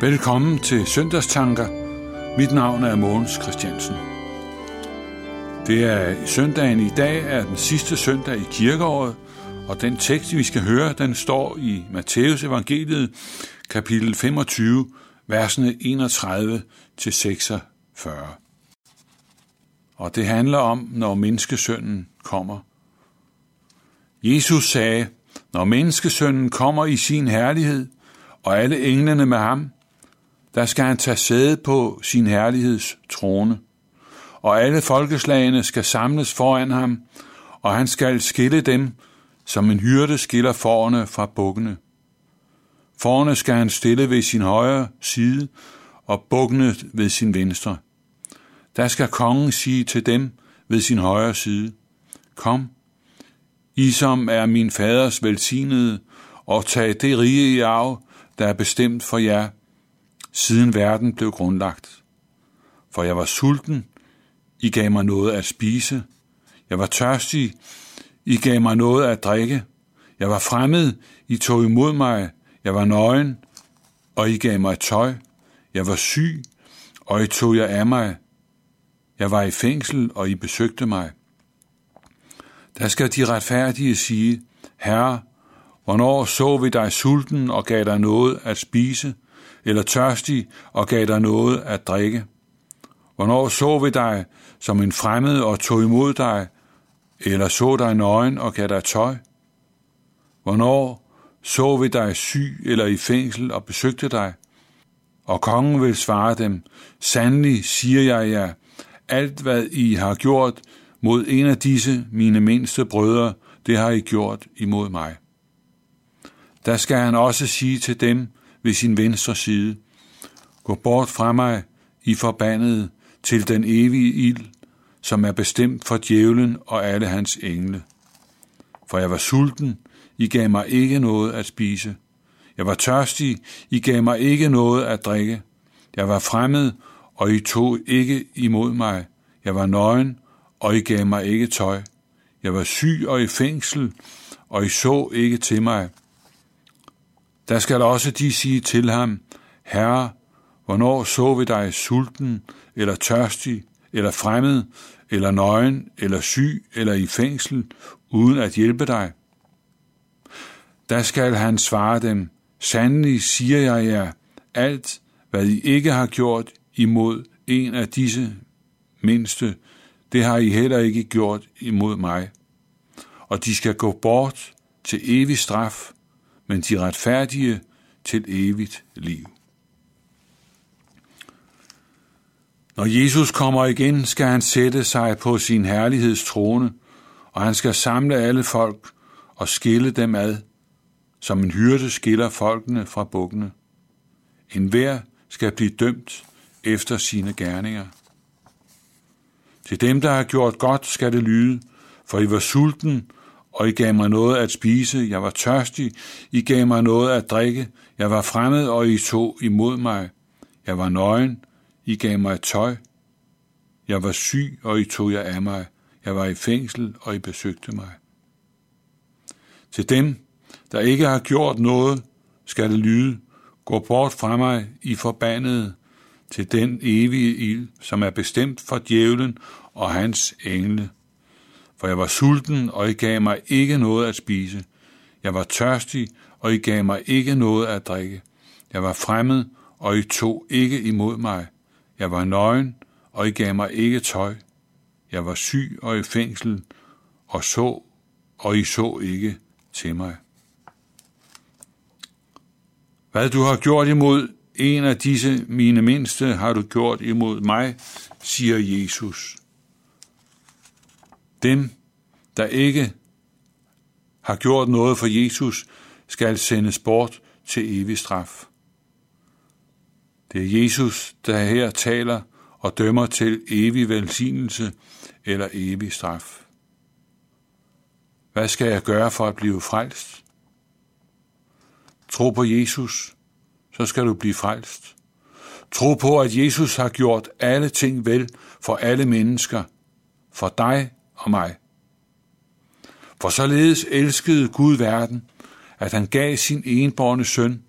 Velkommen til Søndagstanker. Mit navn er Mogens Christiansen. Det er søndagen i dag er den sidste søndag i kirkeåret, og den tekst, vi skal høre, den står i Matteus evangeliet, kapitel 25, versene 31 til 46. Og det handler om, når menneskesønnen kommer. Jesus sagde, når menneskesønnen kommer i sin herlighed, og alle englene med ham, der skal han tage sæde på sin herligheds trone. Og alle folkeslagene skal samles foran ham, og han skal skille dem, som en hyrde skiller forne fra bukkene. Forne skal han stille ved sin højre side, og bukkene ved sin venstre. Der skal kongen sige til dem ved sin højre side, Kom, I som er min faders velsignede, og tag det rige i arv, der er bestemt for jer, siden verden blev grundlagt. For jeg var sulten, I gav mig noget at spise. Jeg var tørstig, I gav mig noget at drikke. Jeg var fremmed, I tog imod mig. Jeg var nøgen, og I gav mig tøj. Jeg var syg, og I tog jer af mig. Jeg var i fængsel, og I besøgte mig. Der skal de retfærdige sige, Herre, hvornår så vi dig sulten og gav dig noget at spise, eller tørstig og gav dig noget at drikke? Hvornår så vi dig som en fremmed og tog imod dig, eller så dig nøgen og gav dig tøj? Hvornår så vi dig syg eller i fængsel og besøgte dig? Og kongen vil svare dem, sandelig siger jeg jer, alt hvad I har gjort mod en af disse mine mindste brødre, det har I gjort imod mig. Der skal han også sige til dem ved sin venstre side, Gå bort fra mig, I forbandede, til den evige ild, som er bestemt for djævlen og alle hans engle. For jeg var sulten, I gav mig ikke noget at spise. Jeg var tørstig, I gav mig ikke noget at drikke. Jeg var fremmed, og I tog ikke imod mig. Jeg var nøgen, og I gav mig ikke tøj. Jeg var syg og i fængsel, og I så ikke til mig. Der skal også de sige til ham, Herre, hvornår så vi dig sulten, eller tørstig, eller fremmed, eller nøgen, eller syg, eller i fængsel, uden at hjælpe dig? Der skal han svare dem, Sandelig siger jeg jer, alt, hvad I ikke har gjort imod en af disse mindste, det har I heller ikke gjort imod mig. Og de skal gå bort til evig straf, men de retfærdige til evigt liv. Når Jesus kommer igen, skal han sætte sig på sin herlighedstrone, og han skal samle alle folk og skille dem ad, som en hyrde skiller folkene fra bukkene. En hver skal blive dømt efter sine gerninger. Til dem, der har gjort godt, skal det lyde, for I var sulten, og I gav mig noget at spise, jeg var tørstig, I gav mig noget at drikke, jeg var fremmed, og I tog imod mig. Jeg var nøgen, I gav mig tøj. Jeg var syg, og I tog jer af mig. Jeg var i fængsel, og I besøgte mig. Til dem, der ikke har gjort noget, skal det lyde, gå bort fra mig, I forbandede, til den evige ild, som er bestemt for djævlen og hans engle for jeg var sulten, og I gav mig ikke noget at spise. Jeg var tørstig, og I gav mig ikke noget at drikke. Jeg var fremmed, og I tog ikke imod mig. Jeg var nøgen, og I gav mig ikke tøj. Jeg var syg og i fængsel, og så, og I så ikke til mig. Hvad du har gjort imod en af disse mine mindste, har du gjort imod mig, siger Jesus. Dem, der ikke har gjort noget for Jesus, skal sendes bort til evig straf. Det er Jesus, der her taler og dømmer til evig velsignelse eller evig straf. Hvad skal jeg gøre for at blive frelst? Tro på Jesus, så skal du blive frelst. Tro på, at Jesus har gjort alle ting vel for alle mennesker, for dig og mig. For således elskede Gud verden, at han gav sin enborne søn,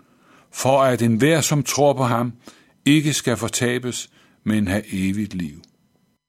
for at enhver, som tror på ham, ikke skal fortabes, men have evigt liv.